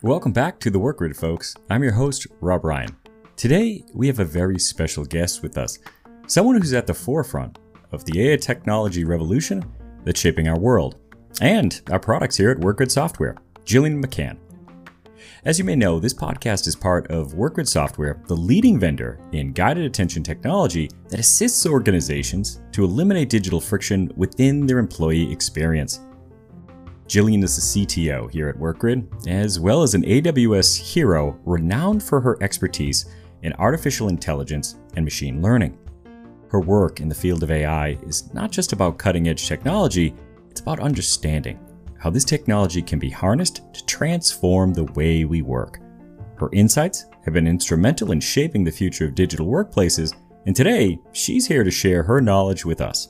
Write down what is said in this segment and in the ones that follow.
Welcome back to the WorkGrid, folks. I'm your host, Rob Ryan. Today, we have a very special guest with us, someone who's at the forefront of the AI technology revolution that's shaping our world and our products here at WorkGrid Software, Gillian McCann. As you may know, this podcast is part of WorkGrid Software, the leading vendor in guided attention technology that assists organizations to eliminate digital friction within their employee experience. Gillian is the CTO here at WorkGrid, as well as an AWS hero renowned for her expertise in artificial intelligence and machine learning. Her work in the field of AI is not just about cutting edge technology, it's about understanding how this technology can be harnessed to transform the way we work. Her insights have been instrumental in shaping the future of digital workplaces, and today she's here to share her knowledge with us.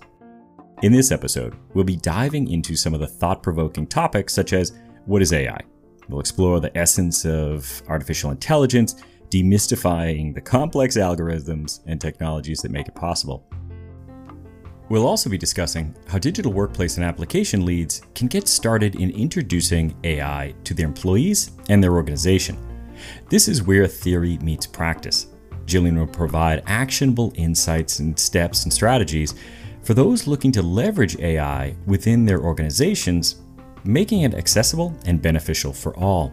In this episode, we'll be diving into some of the thought provoking topics such as what is AI? We'll explore the essence of artificial intelligence, demystifying the complex algorithms and technologies that make it possible. We'll also be discussing how digital workplace and application leads can get started in introducing AI to their employees and their organization. This is where theory meets practice. Gillian will provide actionable insights and steps and strategies for those looking to leverage AI within their organizations, making it accessible and beneficial for all.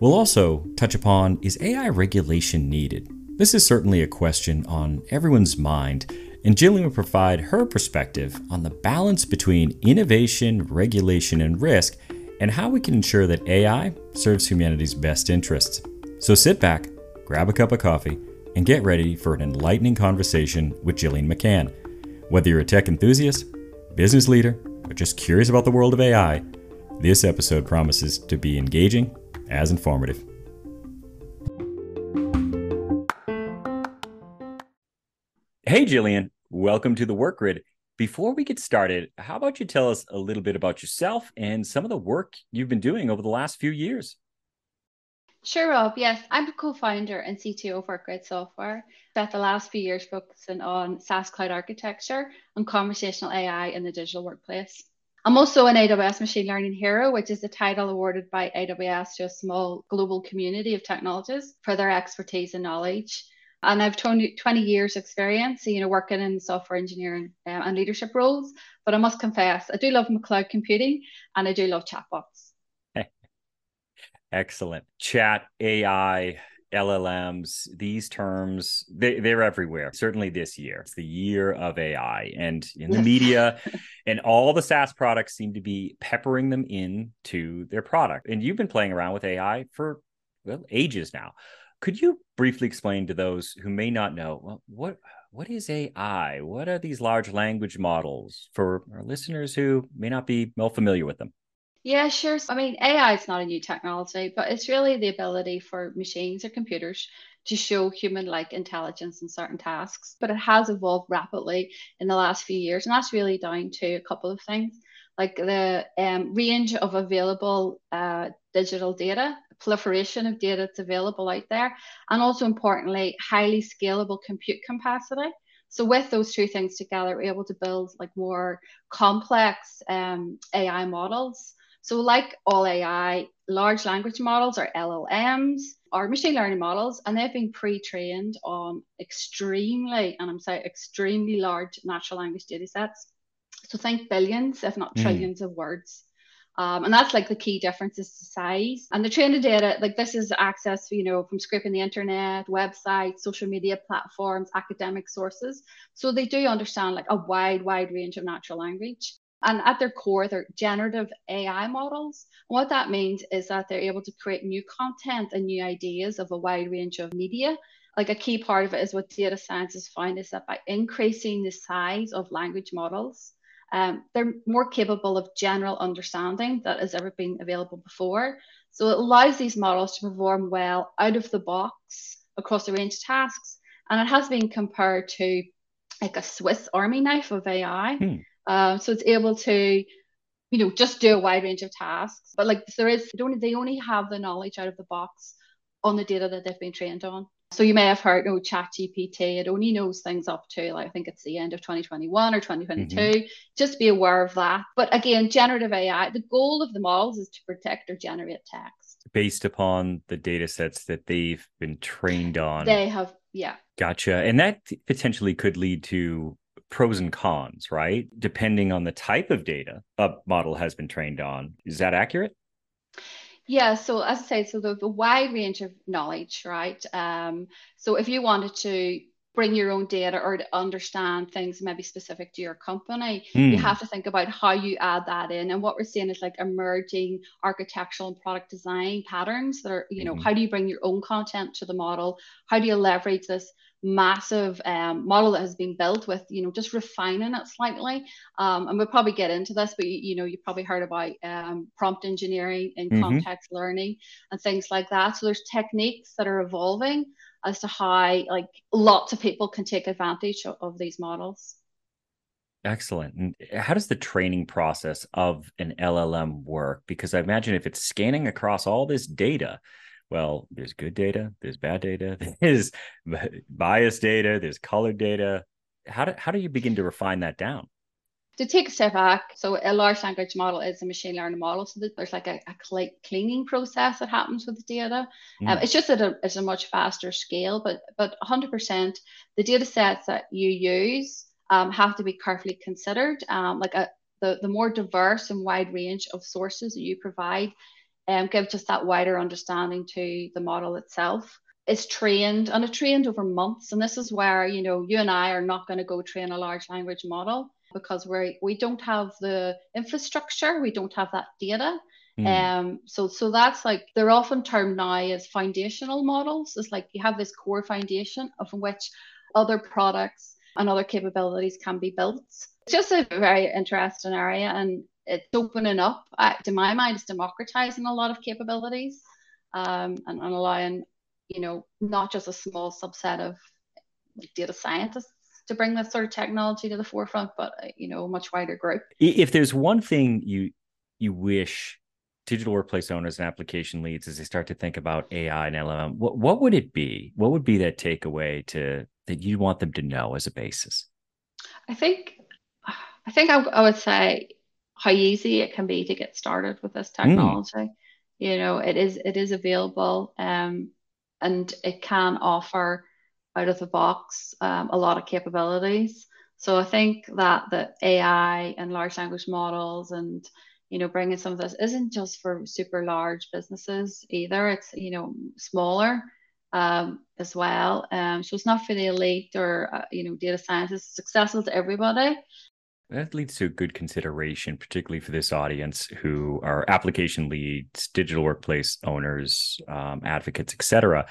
We'll also touch upon is AI regulation needed? This is certainly a question on everyone's mind, and Gillian will provide her perspective on the balance between innovation, regulation, and risk, and how we can ensure that AI serves humanity's best interests. So sit back, grab a cup of coffee, and get ready for an enlightening conversation with Gillian McCann. Whether you're a tech enthusiast, business leader, or just curious about the world of AI, this episode promises to be engaging as informative. Hey, Gillian, welcome to the WorkGrid. Before we get started, how about you tell us a little bit about yourself and some of the work you've been doing over the last few years? Sure, Rob. Yes, I'm a co-founder and CTO of WorkGrid Software. Spent the last few years focusing on SaaS cloud architecture and conversational AI in the digital workplace. I'm also an AWS Machine Learning Hero, which is a title awarded by AWS to a small global community of technologists for their expertise and knowledge. And I've 20, 20 years experience, you know, working in software engineering um, and leadership roles. But I must confess, I do love cloud computing and I do love chatbots. Excellent. Chat, AI, LLMs, these terms, they, they're everywhere. Certainly this year. It's the year of AI. And in the media and all the SaaS products seem to be peppering them into their product. And you've been playing around with AI for well, ages now. Could you briefly explain to those who may not know what what is AI? What are these large language models for our listeners who may not be well familiar with them? Yeah, sure. I mean, AI is not a new technology, but it's really the ability for machines or computers to show human like intelligence in certain tasks. But it has evolved rapidly in the last few years. And that's really down to a couple of things like the um, range of available uh, digital data, proliferation of data that's available out there, and also importantly, highly scalable compute capacity. So with those two things together, we're able to build like more complex um, AI models so, like all AI, large language models or LLMs are machine learning models, and they've been pre trained on extremely, and I'm saying extremely large natural language data sets. So, think billions, if not mm. trillions, of words. Um, and that's like the key difference is the size and the training data like this is access you know from scraping the internet websites social media platforms academic sources so they do understand like a wide wide range of natural language and at their core, they're generative AI models. What that means is that they're able to create new content and new ideas of a wide range of media. Like a key part of it is what data scientists find is that by increasing the size of language models, um, they're more capable of general understanding that has ever been available before. So it allows these models to perform well out of the box across a range of tasks. And it has been compared to like a Swiss army knife of AI. Hmm. Um, so it's able to, you know, just do a wide range of tasks. But like there is, they only, they only have the knowledge out of the box on the data that they've been trained on. So you may have heard, oh, ChatGPT, it only knows things up to, like, I think it's the end of 2021 or 2022. Mm-hmm. Just be aware of that. But again, generative AI, the goal of the models is to protect or generate text. Based upon the data sets that they've been trained on. They have, yeah. Gotcha. And that potentially could lead to pros and cons, right? Depending on the type of data a model has been trained on. Is that accurate? Yeah, so as I say, so there's a wide range of knowledge, right? Um, so if you wanted to bring your own data or to understand things maybe specific to your company, mm. you hmm. have to think about how you add that in. And what we're seeing is like emerging architectural and product design patterns that are, you know, mm-hmm. how do you bring your own content to the model? How do you leverage this massive um, model that has been built with you know just refining it slightly um, and we'll probably get into this but you, you know you probably heard about um, prompt engineering and mm-hmm. context learning and things like that so there's techniques that are evolving as to how like lots of people can take advantage of, of these models Excellent. And how does the training process of an LLM work? Because I imagine if it's scanning across all this data, well, there's good data, there's bad data, there's biased data, there's colored data. How do, how do you begin to refine that down? To take a step back, so a large language model is a machine learning model. So there's like a, a cleaning process that happens with the data. Mm. Um, it's just at a, it's a much faster scale, but but 100% the data sets that you use um, have to be carefully considered. Um, like a, the, the more diverse and wide range of sources that you provide um, give just that wider understanding to the model itself. It's trained and it's trained over months. And this is where, you know, you and I are not going to go train a large language model because we we don't have the infrastructure, we don't have that data. Mm. Um, so so that's like they're often termed now as foundational models. It's like you have this core foundation of which other products and other capabilities can be built. It's just a very interesting area and it's opening up, uh, to my mind, it's democratizing a lot of capabilities um, and, and allowing, you know, not just a small subset of data scientists to bring this sort of technology to the forefront, but uh, you know, a much wider group. If there's one thing you you wish digital workplace owners and application leads as they start to think about AI and LLM, what what would it be? What would be that takeaway to that you want them to know as a basis? I think I think I, I would say how easy it can be to get started with this hmm. technology. Mm. You know, it is it is available, um, and it can offer out of the box um, a lot of capabilities. So I think that the AI and large language models and you know bringing some of this isn't just for super large businesses either. It's you know smaller um, as well. Um, so it's not for the elite or uh, you know data scientists. It's accessible to everybody. That leads to a good consideration, particularly for this audience who are application leads, digital workplace owners, um, advocates, etc.,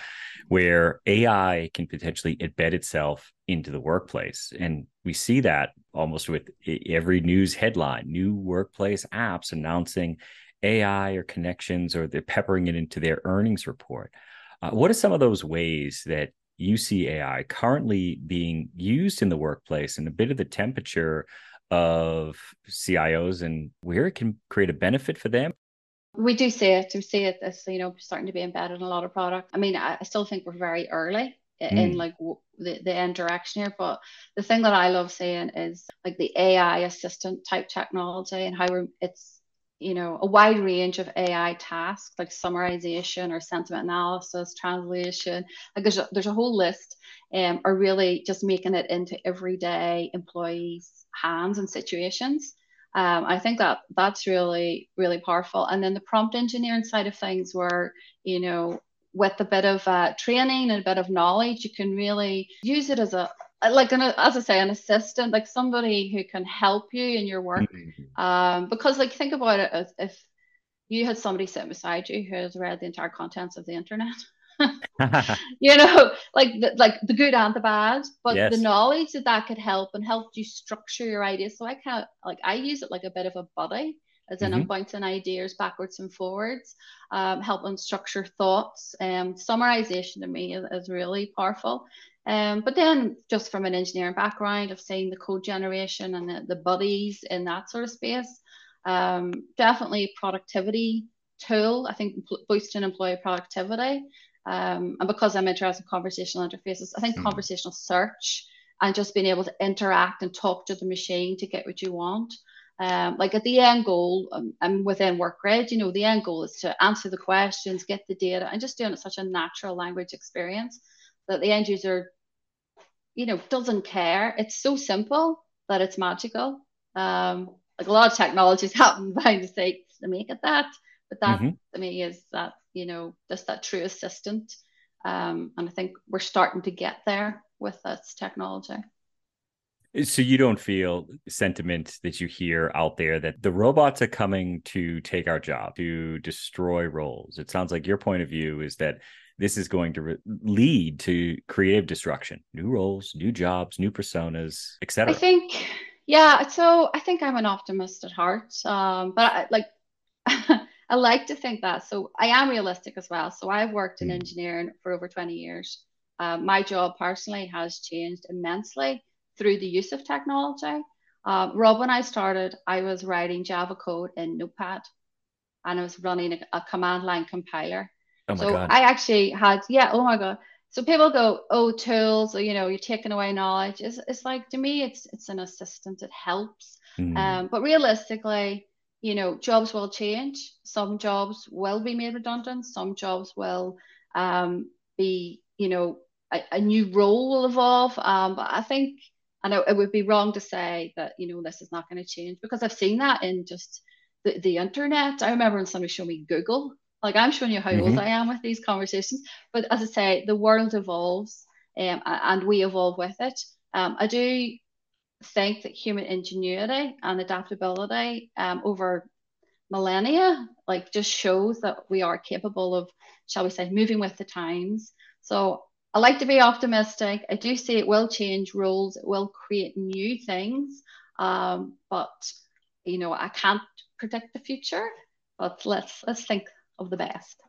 where AI can potentially embed itself into the workplace. And we see that almost with every news headline, new workplace apps announcing AI or connections, or they're peppering it into their earnings report. Uh, what are some of those ways that you see AI currently being used in the workplace and a bit of the temperature of CIOs and where it can create a benefit for them? We do see it. We see it as you know starting to be embedded in a lot of products. I mean, I still think we're very early mm. in like the, the end direction here. But the thing that I love seeing is like the AI assistant type technology and how we're, it's you know a wide range of AI tasks like summarization or sentiment analysis, translation. Like there's a, there's a whole list, um, are really just making it into everyday employees hands and situations. Um, I think that that's really, really powerful. And then the prompt engineering side of things, where, you know, with a bit of uh, training and a bit of knowledge, you can really use it as a, like an, as I say, an assistant, like somebody who can help you in your work. Mm-hmm. Um, because like think about it as if you had somebody sitting beside you who has read the entire contents of the internet. you know, like the, like the good and the bad, but yes. the knowledge that that could help and help you structure your ideas. So I can't like I use it like a bit of a buddy, as in mm-hmm. I'm bouncing ideas backwards and forwards, um, helping structure thoughts. Um, summarization to me is, is really powerful. Um, but then just from an engineering background of seeing the code generation and the, the buddies in that sort of space, um, definitely productivity tool. I think boosting employee productivity Um, and because I'm interested in conversational interfaces, I think mm. conversational search and just being able to interact and talk to the machine to get what you want. Um, like at the end goal, um, and within WorkGrid, you know, the end goal is to answer the questions, get the data, and just doing it such a natural language experience that the end user, you know, doesn't care. It's so simple that it's magical. Um, like a lot of technologies happen by mistake to make it that, but that mm-hmm. to me is that you know just that true assistant. Um, and I think we're starting to get there with this technology. So you don't feel sentiment that you hear out there that the robots are coming to take our job, to destroy roles. It sounds like your point of view is that this is going to re- lead to creative destruction, new roles, new jobs, new personas, etc. I think, yeah. So I think I'm an optimist at heart, um, but I, like I like to think that. So I am realistic as well. So I've worked in mm. engineering for over 20 years. Uh, my job personally has changed immensely through the use of technology. Uh, Rob, when I started, I was writing Java code in Notepad and I was running a, a command line compiler. Oh so God. I actually had, yeah, oh my God. So people go, oh, tools, or, you know, you're taking away knowledge. It's, it's like, to me, it's, it's an assistant. It helps. Mm. Um, but realistically, you know, jobs will change. Some jobs will be made redundant. Some jobs will um, be, you know, a, a, new role will evolve. Um, but I think and it, it would be wrong to say that, you know, this is not going to change because I've seen that in just the, the internet. I remember when somebody showed me Google. Like I'm showing you how mm-hmm. old I am with these conversations. But as I say, the world evolves um, and we evolve with it. Um, I do think that human ingenuity and adaptability um, over millennia like just shows that we are capable of shall we say moving with the times so I like to be optimistic. I do see it will change rules it will create new things. Um, but you know, I can't predict the future, but let's let's think of the best.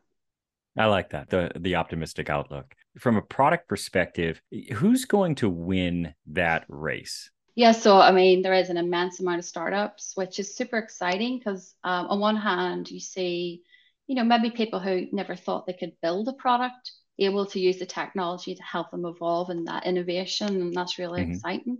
I like that the the optimistic outlook. From a product perspective, who's going to win that race? Yeah, so I mean, there is an immense amount of startups, which is super exciting because um, on one hand, you see, you know, maybe people who never thought they could build a product able to use the technology to help them evolve in that innovation and that's really mm-hmm. exciting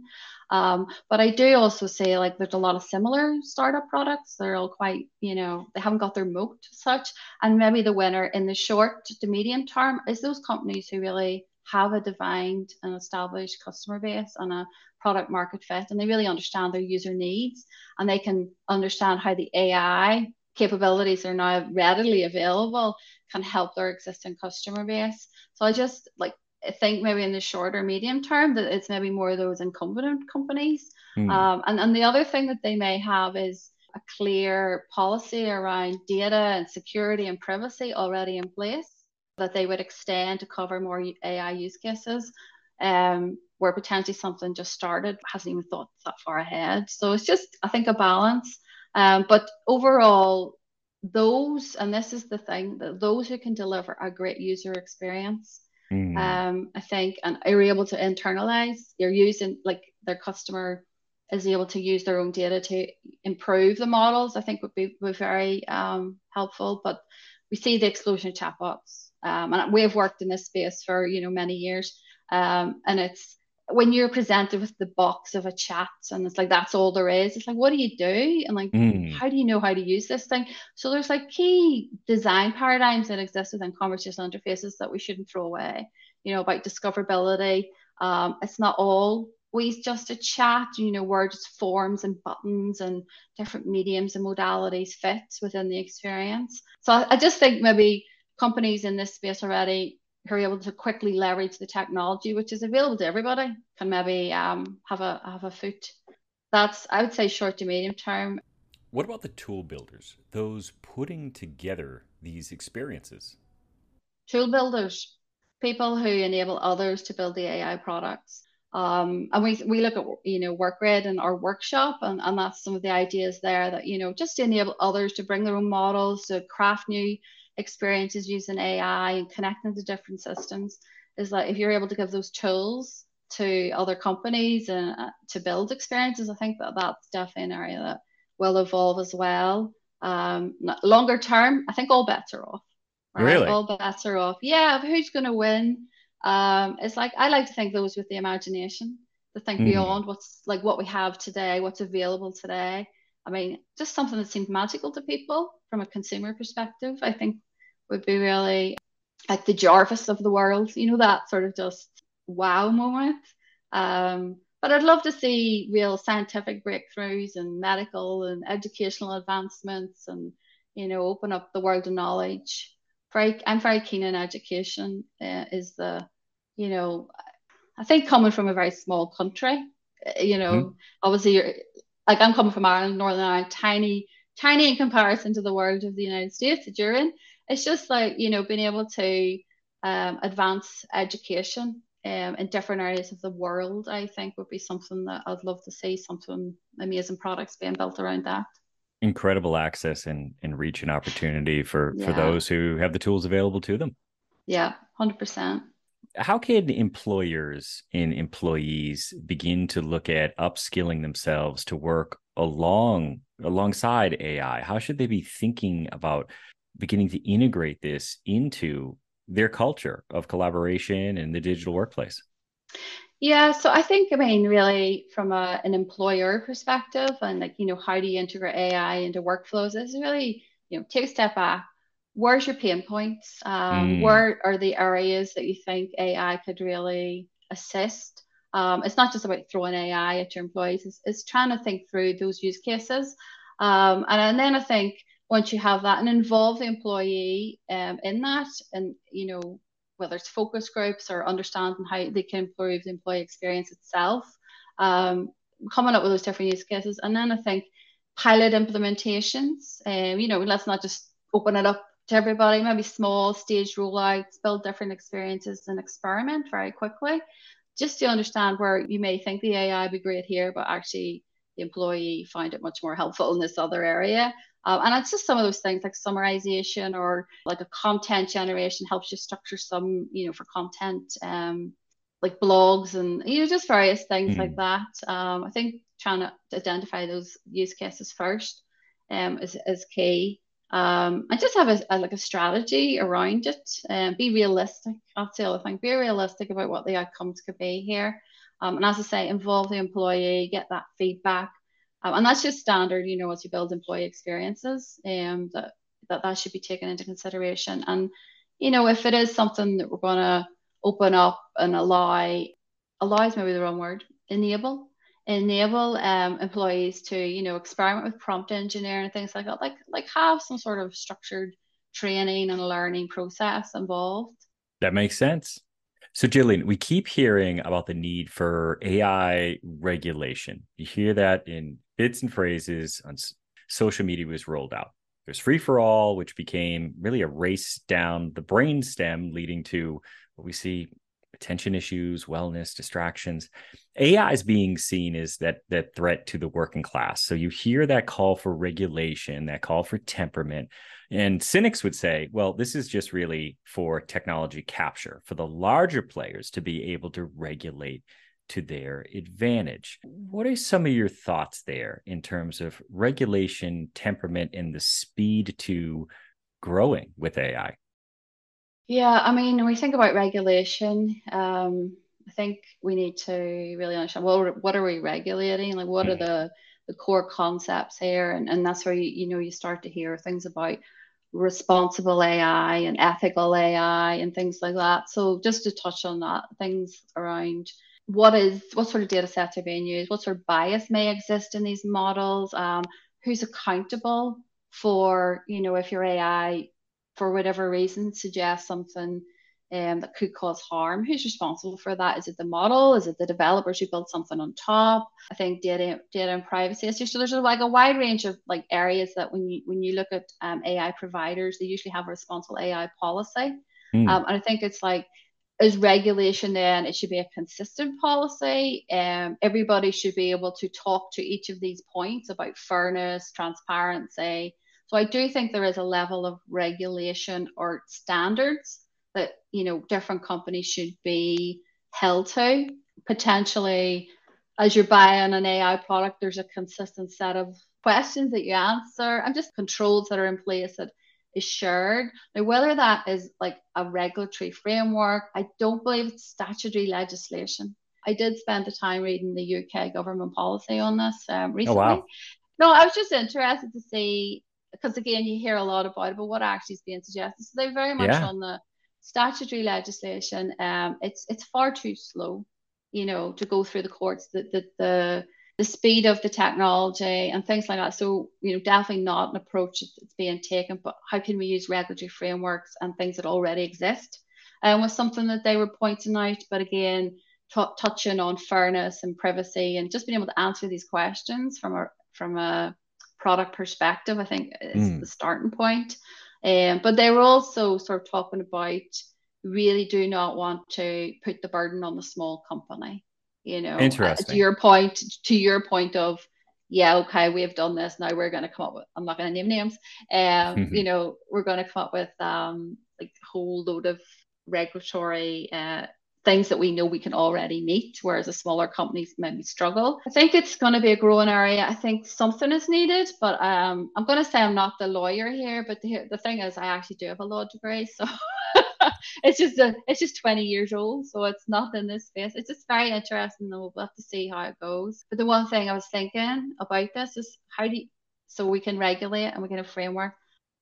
um, but i do also say like there's a lot of similar startup products they're all quite you know they haven't got their moat such and maybe the winner in the short to medium term is those companies who really have a defined and established customer base and a product market fit and they really understand their user needs and they can understand how the ai capabilities are now readily available can help their existing customer base. So I just like I think maybe in the short or medium term that it's maybe more those incumbent companies. Mm. Um, and, and the other thing that they may have is a clear policy around data and security and privacy already in place that they would extend to cover more AI use cases. Um, where potentially something just started hasn't even thought that far ahead. So it's just I think a balance. Um, but overall, those, and this is the thing, that those who can deliver a great user experience, mm. um, I think, and are able to internalize, you're using like their customer is able to use their own data to improve the models, I think would be, be very um, helpful. But we see the explosion of chatbots. Um, and we have worked in this space for you know many years, um, and it's when you're presented with the box of a chat and it's like that's all there is it's like what do you do? And like mm. how do you know how to use this thing? So there's like key design paradigms that exist within conversational interfaces that we shouldn't throw away you know about discoverability. Um, it's not all always just a chat you know where just forms and buttons and different mediums and modalities fit within the experience. So I, I just think maybe companies in this space already who are able to quickly leverage the technology which is available to everybody can maybe um, have a have a foot. That's I would say short to medium term. What about the tool builders? Those putting together these experiences. Tool builders, people who enable others to build the AI products. Um, and we, we look at you know WorkGrid and our workshop and, and that's some of the ideas there that you know just to enable others to bring their own models to craft new experiences using AI and connecting to different systems is that if you're able to give those tools to other companies and uh, to build experiences, I think that that's definitely an area that will evolve as well. Um, longer term, I think all bets are off, Right? Really? All bets are off. Yeah, who's going to win? Um, it's like I like to think those with the imagination, to think mm. beyond what's like what we have today, what's available today. I mean, just something that seems magical to people from a consumer perspective, I think would be really like the Jarvis of the world, you know, that sort of just wow moment. Um, but I'd love to see real scientific breakthroughs and medical and educational advancements and, you know, open up the world of knowledge. Very, I'm very keen on education, uh, is the, you know, I think coming from a very small country, uh, you know, mm-hmm. obviously you're like I'm coming from Ireland, Northern Ireland, tiny, tiny in comparison to the world of the United States that you're in. It's just like, you know, being able to um, advance education um, in different areas of the world, I think would be something that I'd love to see something amazing products being built around that. Incredible access and, and reach and opportunity for, yeah. for those who have the tools available to them. Yeah, 100%. How can employers and employees begin to look at upskilling themselves to work along alongside AI? How should they be thinking about beginning to integrate this into their culture of collaboration in the digital workplace? Yeah, so I think, I mean, really from a, an employer perspective and like, you know, how do you integrate AI into workflows is really, you know, take a step back. Where's your pain points? Um, mm. Where are the areas that you think AI could really assist? Um, it's not just about throwing AI at your employees, it's, it's trying to think through those use cases. Um, and, and then I think once you have that and involve the employee um, in that and you know whether it's focus groups or understanding how they can improve the employee experience itself um, coming up with those different use cases. And then i think pilot implementations um, you know let's not just open it up to everybody maybe small stage rollouts build different experiences and experiment very quickly just to understand where you may think the ai would be great here but actually the employee find it much more helpful in this other area uh, and it's just some of those things like summarization or like a content generation helps you structure some, you know, for content, um, like blogs and, you know, just various things mm. like hmm. that. Um, I think trying to identify those use cases first um, is, is key. Um, and just have a, a, like a strategy around it and be realistic. That's the other thing. Be realistic about what the outcomes could be here. Um, and as I say, involve the employee, get that feedback, um, and that's just standard, you know, as you build employee experiences, um, that, that that should be taken into consideration. And, you know, if it is something that we're going to open up and allow, allow is maybe the wrong word, enable, enable um, employees to, you know, experiment with prompt engineering and things like that, like, like have some sort of structured training and learning process involved. That makes sense. So, Gillian, we keep hearing about the need for AI regulation. You hear that in bits and phrases on social media was rolled out. There's free for all, which became really a race down the brain stem, leading to what we see attention issues, wellness, distractions. AI is being seen as that that threat to the working class. So you hear that call for regulation, that call for temperament. And cynics would say, well, this is just really for technology capture, for the larger players to be able to regulate to their advantage. What are some of your thoughts there in terms of regulation, temperament, and the speed to growing with AI? Yeah, I mean, when we think about regulation, um, I think we need to really understand what what are we regulating? Like, what are mm. the the core concepts here? And and that's where you you know you start to hear things about responsible AI and ethical AI and things like that. So just to touch on that, things around what is what sort of data sets are being used, what sort of bias may exist in these models, um, who's accountable for, you know, if your AI for whatever reason suggests something um, that could cause harm, who's responsible for that? Is it the model? Is it the developers who built something on top? I think data data and privacy issues. So there's like a wide range of like areas that when you when you look at um, AI providers, they usually have a responsible AI policy. Mm. Um, and I think it's like as regulation then it should be a consistent policy. And um, everybody should be able to talk to each of these points about fairness transparency. So i do think there is a level of regulation or standards that you know different companies should be held to. Potentially as you're buying an ai product there's a consistent set of questions that you answer and just controls that are in place that is shared. Now, whether that is like a regulatory framework, I don't believe it's statutory legislation. I did spend the time reading the UK government policy on this um, recently. Oh, wow. No, I was just interested to see because again, you hear a lot about it, but what actually is being suggested. So they're very much yeah. on the statutory legislation. Um, it's it's far too slow, you know, to go through the courts. The the the the speed of the technology and things like that. So, you know, definitely not an approach that's being taken, but how can we use regulatory frameworks and things that already exist? Um, was something that they were pointing out, but again, t- touching on fairness and privacy and just being able to answer these questions from a from a product perspective, I think is mm. the starting point. Um, but they were also sort of talking about really do not want to put the burden on the small company you know interesting uh, to your point to your point of yeah okay we have done this now we're going to come up with i'm not going to name names um you know we're going to come up with um like a whole load of regulatory uh things that we know we can already meet, whereas the smaller companies maybe struggle. I think it's going to be a growing area. I think something is needed, but um, I'm going to say I'm not the lawyer here. But the, the thing is, I actually do have a law degree, so it's just a, it's just 20 years old, so it's not in this space. It's just very interesting, though. We'll have to see how it goes. But the one thing I was thinking about this is how do you, so we can regulate and we can have framework,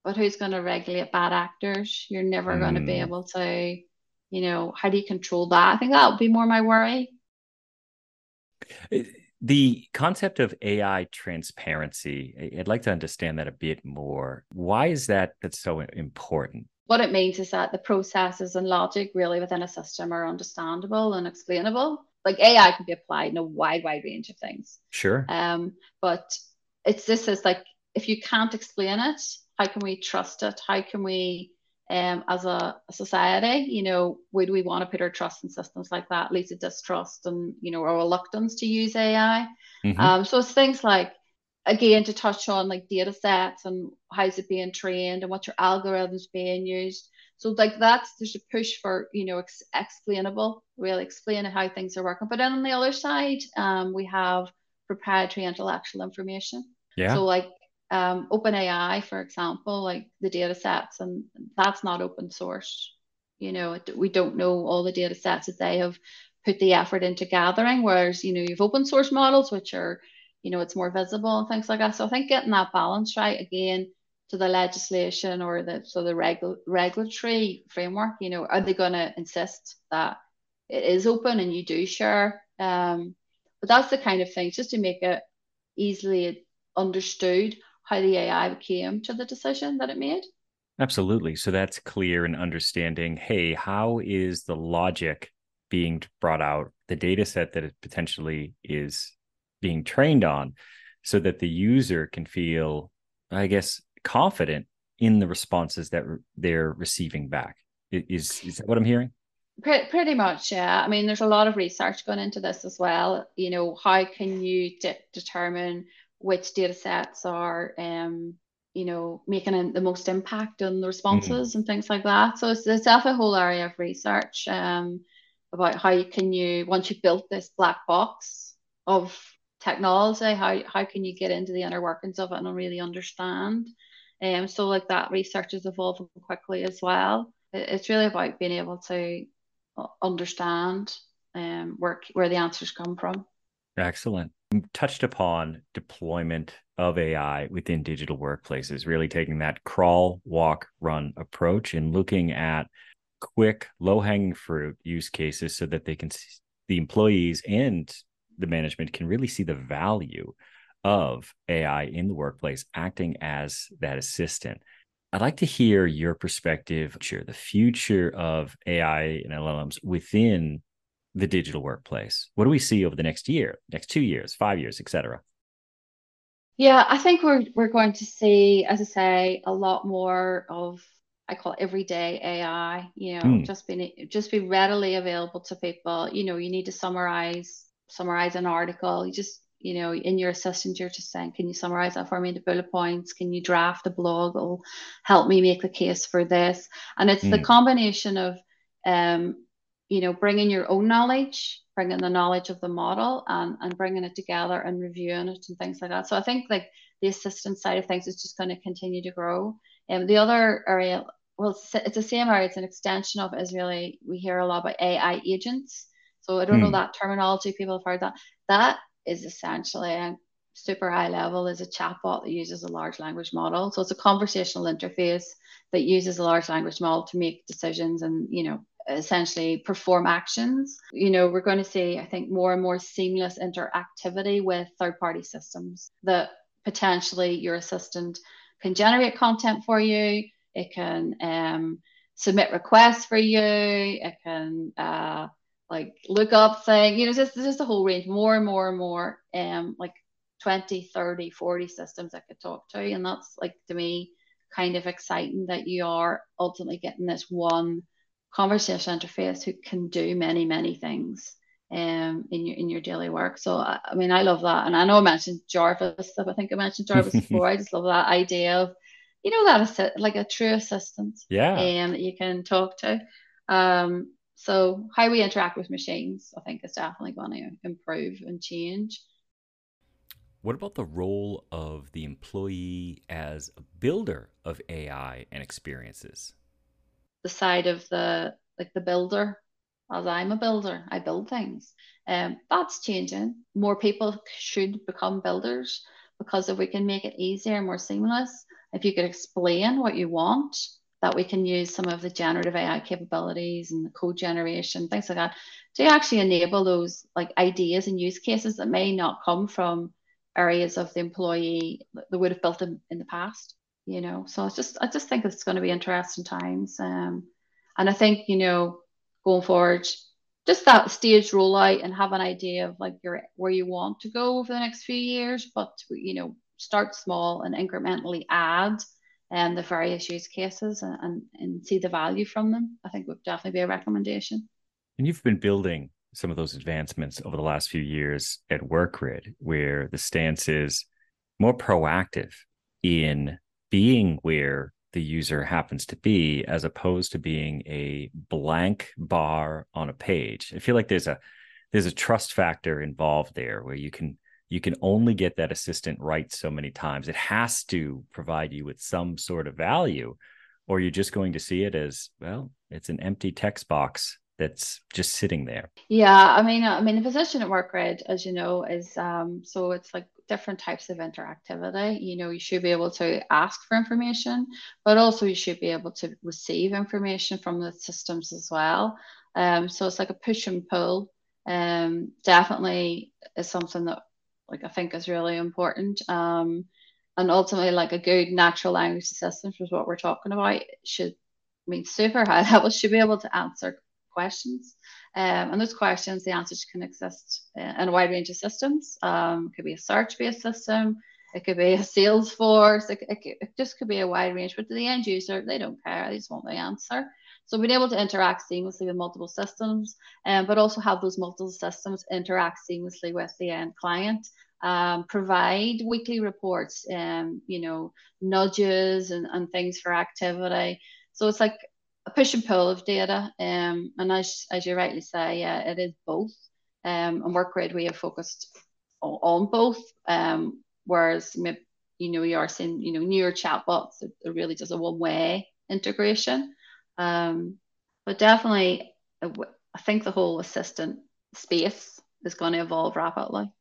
but who's going to regulate bad actors? You're never mm. going to be able to, you know, how do you control that? I think that would be more my worry. The concept of AI transparency, I'd like to understand that a bit more. Why is that that's so important? What it means is that the processes and logic really within a system are understandable and explainable. Like AI can be applied in a wide, wide range of things. Sure. Um, but it's this is like if you can't explain it, how can we trust it? How can we um, as a, a, society, you know, would we want to put our trust in systems like that? Leads to distrust and you know, our reluctance to use AI. Mm-hmm. Um, so it's things like again to touch on like data sets and how's it being trained and what your algorithms being used so like that's there's a push for you know ex- explainable really explain how things are working but then on the other side um, we have proprietary intellectual information yeah so like um, OpenAI, for example, like the data sets, and that's not open source. You know, we don't know all the data sets that they have put the effort into gathering. Whereas, you know, you've open source models, which are you know it's more visible and things like that. So I think getting that balance right again to the legislation or the so the regu- regulatory framework, you know, are they going to insist that it is open and you do share? Um, but that's the kind of thing just to make it easily understood how the AI came to the decision that it made. Absolutely. So that's clear and understanding. Hey, how is the logic being brought out? The data set that it potentially is being trained on so that the user can feel i guess confident in the responses that they're receiving back. Is is that what i'm hearing? Pretty much yeah. I mean there's a lot of research going into this as well. You know how can you de- determine which data sets are um you know making the most impact on the responses mm and things like that? So it's, it's a whole area of research um about how you can you once you've built this black box of technology how how can you get into the inner workings of it? And really understand. Um so like that research is evolving quickly as well. It, it's really about being able to understand um where where the answers come from. Excellent. You touched upon deployment of ai within digital workplaces really taking that crawl walk run approach and looking at quick low hanging fruit use cases so that they can the employees and the management can really see the value of AI in the workplace acting as that assistant. I'd like to hear your perspective, sure, the future of AI and LLMs within the digital workplace. What do we see over the next year, next two years, five years, et cetera? Yeah, I think we're we're going to see, as I say, a lot more of I call it everyday AI. You know, mm. just being just be readily available to people. You know, you need to summarize summarize an article. You just, you know, in your assistant, you're just saying, can you summarize that for me into bullet points? Can you draft a blog will help me make the case for this? And it's mm. the combination of, um, you know, bringing your own knowledge, bringing the knowledge of the model and, and bringing it together and reviewing it and things like that. So I think like the assistant side of things is just going to continue to grow. Um, the other area, well, it's, the same area. It's an extension of. Is really we hear a lot about AI agents. So I don't hmm. know that terminology. People have heard that. That is essentially a super high level is a chatbot that uses a large language model. So it's a conversational interface that uses a large language model to make decisions and you know essentially perform actions. You know, we're going to see, I think, more and more seamless interactivity with third party systems that potentially your assistant can generate content for you, it can um, submit requests for you, it can uh, like look up thing you know, just, just a whole range, more and more and more, um, like 20, 30, 40 systems I could talk to. And that's like to me kind of exciting that you are ultimately getting this one conversation interface who can do many, many things um, in your in your daily work. So I, I, mean, I love that, and I know I mentioned Jarvis. Stuff. I think I mentioned Jarvis before. I just love that idea of, you know, that like a true assistant. Yeah. Um, that you can talk to. Um, so how we interact with machines, I think, is definitely going to improve and change. What about the role of the employee as a builder of AI and experiences? The side of the like the builder as I'm a builder, I build things. Um, that's changing. More people should become builders because if we can make it easier, more seamless, if you could explain what you want, that we can use some of the generative AI capabilities and the code generation, things like that, to actually enable those like ideas and use cases that may not come from areas of the employee that would have built them in the past. You know, so it's just I just think it's going to be interesting times. Um, and I think you know going forward, just that stage rollout and have an idea of like your where you want to go over the next few years, but you know, start small and incrementally add um, the various use cases and, and, and see the value from them. I think would definitely be a recommendation. And you've been building some of those advancements over the last few years at WorkGrid, where the stance is more proactive in being where the user happens to be as opposed to being a blank bar on a page i feel like there's a there's a trust factor involved there where you can you can only get that assistant right so many times it has to provide you with some sort of value or you're just going to see it as well it's an empty text box that's just sitting there yeah i mean i mean the position at WorkGrid as you know is um so it's like different types of interactivity. You know, you should be able to ask for information, but also you should be able to receive information from the systems as well. Um, so it's like a push and pull. Um, definitely is something that like I think is really important. Um, and ultimately, like a good natural language assistant, is what we're talking about, should I mean super high level should be able to answer questions. Um, and those questions, the answers can exist in a wide range of systems. Um, it could be a search-based system, it could be a Salesforce, it, it, it, just could be a wide range. But to the end user, they don't care; they just want the answer. So being able to interact seamlessly with multiple systems, um, but also have those multiple systems interact seamlessly with the end client. Um, provide weekly reports, um, you know, nudges and, and things for activity. So it's like a push and pull of data. Um, and as, as you rightly say, yeah, it is both. Um, and WorkGrid, we have focused on, both. Um, whereas, you know, you are seeing, you know, newer chatbots, it, it really just a one way integration. Um, but definitely, I think the whole assistant space is going to evolve rapidly.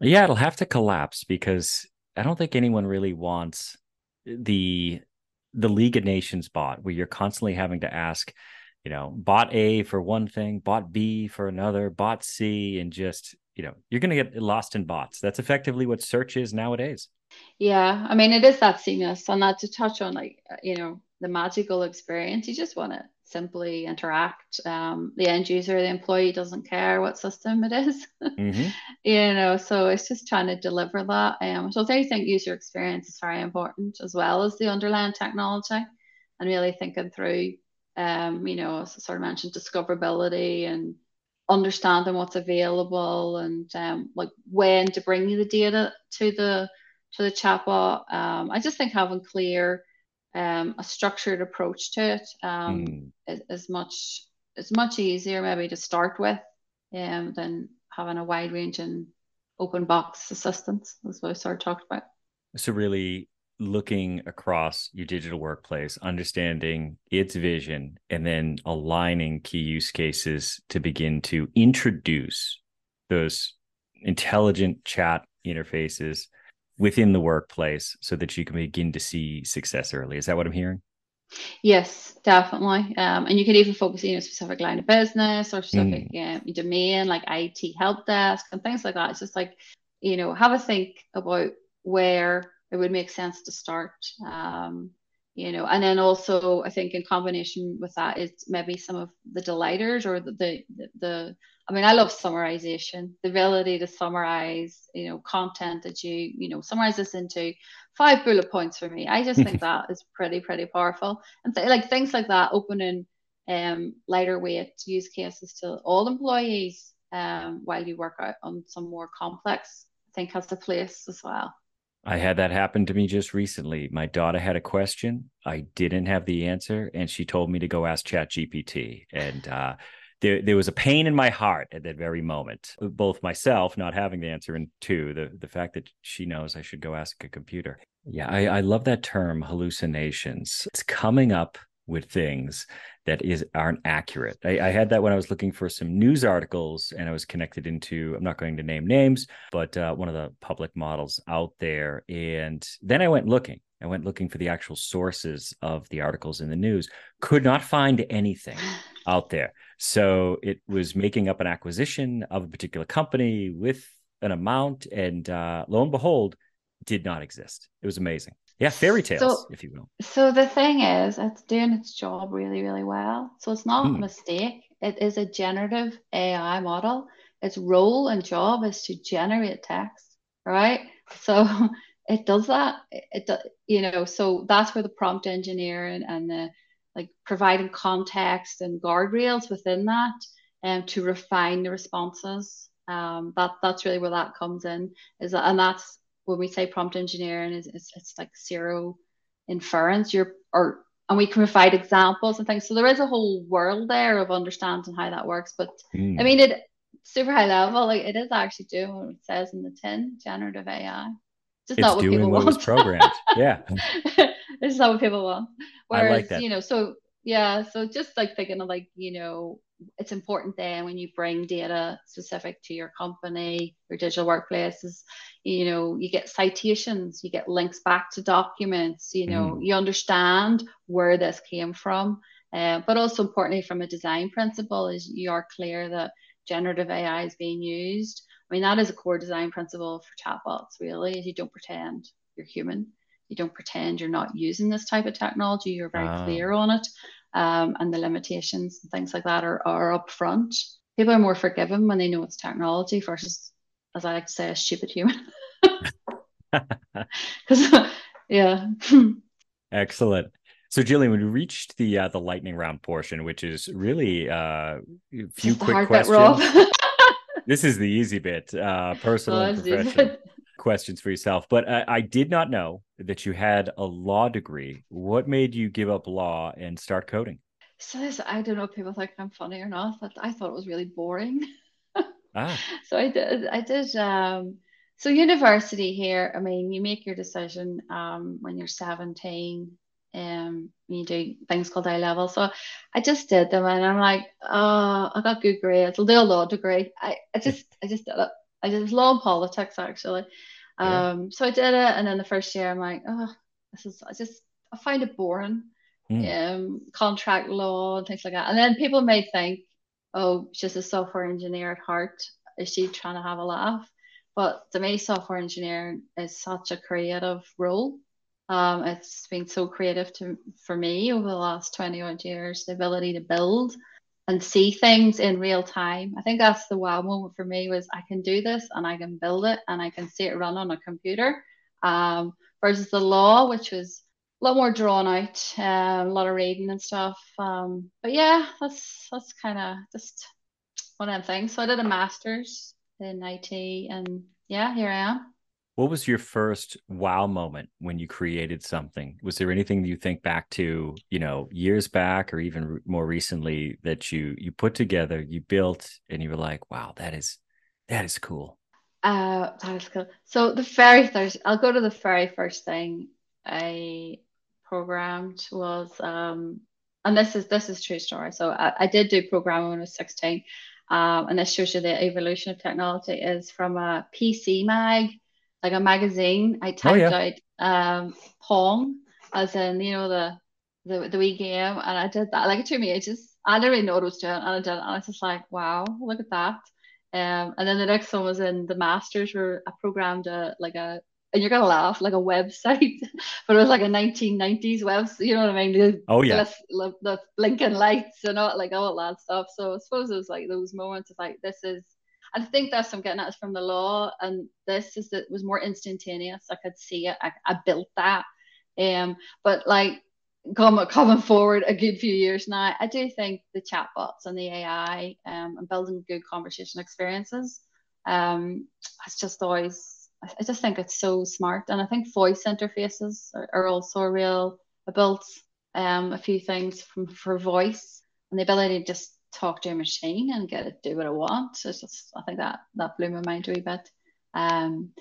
Yeah, it'll have to collapse because I don't think anyone really wants the the League of Nations bot, where you're constantly having to ask, you know, bot A for one thing, bot B for another, bot C, and just, you know, you're going to get lost in bots. That's effectively what search is nowadays. Yeah. I mean, it is that seamless. And that to touch on, like, uh, you know, the magical experience, you just want to simply interact. Um, the end user, the employee doesn't care what system it is, mm-hmm. you know. So it's just trying to deliver that. Um, so I think user experience is very important as well as the underlying technology, and really thinking through, um, you know, as I sort of mentioned, discoverability and understanding what's available and um, like when to bring the data to the to the chatbot. Um, I just think having clear um, a structured approach to it um, mm. is, is, much is much easier maybe to start with um, than having a wide range and open box assistance as we sort of talked about. So really looking across your digital workplace, understanding its vision, and then aligning key use cases to begin to introduce those intelligent chat interfaces within the workplace so that you can begin to see success early. Is that what I'm hearing? Yes, definitely. Um, and you could even focus in a specific line of business or specific mm. um, domain like IT help desk and things like that. It's just like, you know, have a think about where it would make sense to start. Um, you know, and then also I think in combination with that is maybe some of the delighters or the, the, the I mean, I love summarization, the ability to summarize, you know, content that you, you know, summarize this into five bullet points for me. I just think that is pretty, pretty powerful. And th- like things like that, opening um, lighter weight use cases to all employees um, while you work out on some more complex, I think has a place as well. I had that happen to me just recently. My daughter had a question. I didn't have the answer, and she told me to go ask ChatGPT. And uh, there, there was a pain in my heart at that very moment, both myself not having the answer, and two, the, the fact that she knows I should go ask a computer. Yeah, I, I love that term, hallucinations. It's coming up with things that is aren't accurate. I, I, had that when I was looking for some news articles, and I was connected into. I'm not going to name names, but uh, one of the public models out there. And then I went looking. I went looking for the actual sources of the articles in the news. Could not find anything out there. So it was making up an acquisition of a particular company with an amount, and uh, lo and behold, did not exist. It was amazing. Yeah, fairy tales, so, if you will. So the thing is, it's doing its job really, really well. So it's not mm. a mistake. It is a generative AI model. Its role and job is to generate text, right? So it does that. It, it you know, so that's where the prompt engineering and the like providing context and guardrails within that and um, to refine the responses. Um, that that's really where that comes in. Is that, and that's when we say prompt engineering is it's, it's like zero inference you're or and we can provide examples and things. So there is a whole world there of understanding how that works but mm. i mean it super high level like it is actually doing what it says in the tin generative ai just it's not what people what want. programmed. Yeah. It's not what people want. Whereas like you know so yeah so just like thinking of like you know it's important then when you bring data specific to your company your digital workplaces you know you get citations you get links back to documents you know mm. you understand where this came from. Uh, but also importantly from a design principle is you are clear that generative ai is being used. I mean that is a core design principle for chatbots really is you don't pretend you're human. You don't pretend you're not using this type of technology. You're very ah. clear on it um, and the limitations and things like that are, are up front. People are more forgiving when they know it's technology versus, as I like to say, a stupid human. Because, yeah. Excellent. So, Gillian, we reached the uh, the lightning round portion, which is really uh, a few quick questions. this is the easy bit, uh, personal oh, and professional questions for yourself. But I, I did not know that you had a law degree. What made you give up law and start coding? So this, I don't know if people think I'm funny or not, but I thought it was really boring. ah. So I did. I did. Um, so university here. I mean, you make your decision um, when you're 17. Um, you do things called A level. So I just did them, and I'm like, oh, I got good grades. I'll do a law degree. I, I just, I just did it. I did law and politics actually. Um, so I did it, and then the first year I'm like, oh, this is I just I find it boring. Mm. Um, contract law and things like that. And then people may think, oh, she's a software engineer at heart. Is she trying to have a laugh? But to me, software engineer is such a creative role. Um, it's been so creative to for me over the last 20 odd years, the ability to build and see things in real time. I think that's the wow moment for me was I can do this and I can build it and I can see it run on a computer. Um, versus the law, which was a lot more drawn out, um, a lot of reading and stuff. Um, but yeah, that's that's kind of just one of them things. So I did a master's in IT, and yeah, here I am. What was your first wow moment when you created something? Was there anything you think back to, you know, years back or even more recently that you you put together, you built, and you were like, "Wow, that is that is cool." Uh, that is cool. So the very first, I'll go to the very first thing. I programmed was um, and this is this is true story. So I, I did do programming when I was 16. Um, and this shows you the evolution of technology is from a PC mag, like a magazine. I typed oh, yeah. out um, Pong, as in you know the the the wee game, and I did that. Like it took me ages. I didn't really know what I was doing, and I did, it, and I was just like, wow, look at that. Um, and then the next one was in the masters where I programmed a like a and you're gonna laugh like a website, but it was like a 1990s website. You know what I mean? The, oh yeah, the, the blinking lights and all like all that stuff. So I suppose it was like those moments of like this is. I think that's what I'm getting at is from the law, and this is that was more instantaneous. I could see it. I, I built that. Um, but like coming coming forward a good few years now, I do think the chatbots and the AI um, and building good conversation experiences um, it's just always I just think it's so smart, and I think voice interfaces are, are also real. I built um, a few things from for voice and the ability to just talk to a machine and get it do what I want. It's just I think that that blew my mind a wee bit. Um,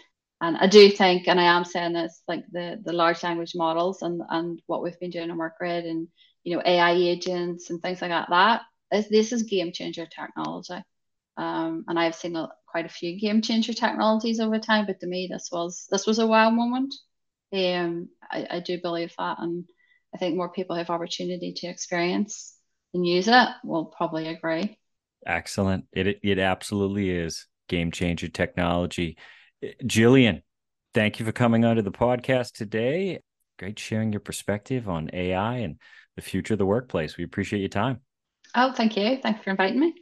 and I do think, and I am saying this, like the the large language models and and what we've been doing in WorkGrid and you know AI agents and things like that. That is this is game changer technology. Um, and I've seen a, quite a few game changer technologies over time, but to me, this was this was a wow moment. Um, I, I do believe that, and I think more people have opportunity to experience and use it we'll probably agree. Excellent. It it absolutely is game changer technology. Eh, Gillian, thank you for coming onto the podcast today. Great sharing your perspective on AI and the future of the workplace. We appreciate your time. Oh, thank you. Thank you for inviting me.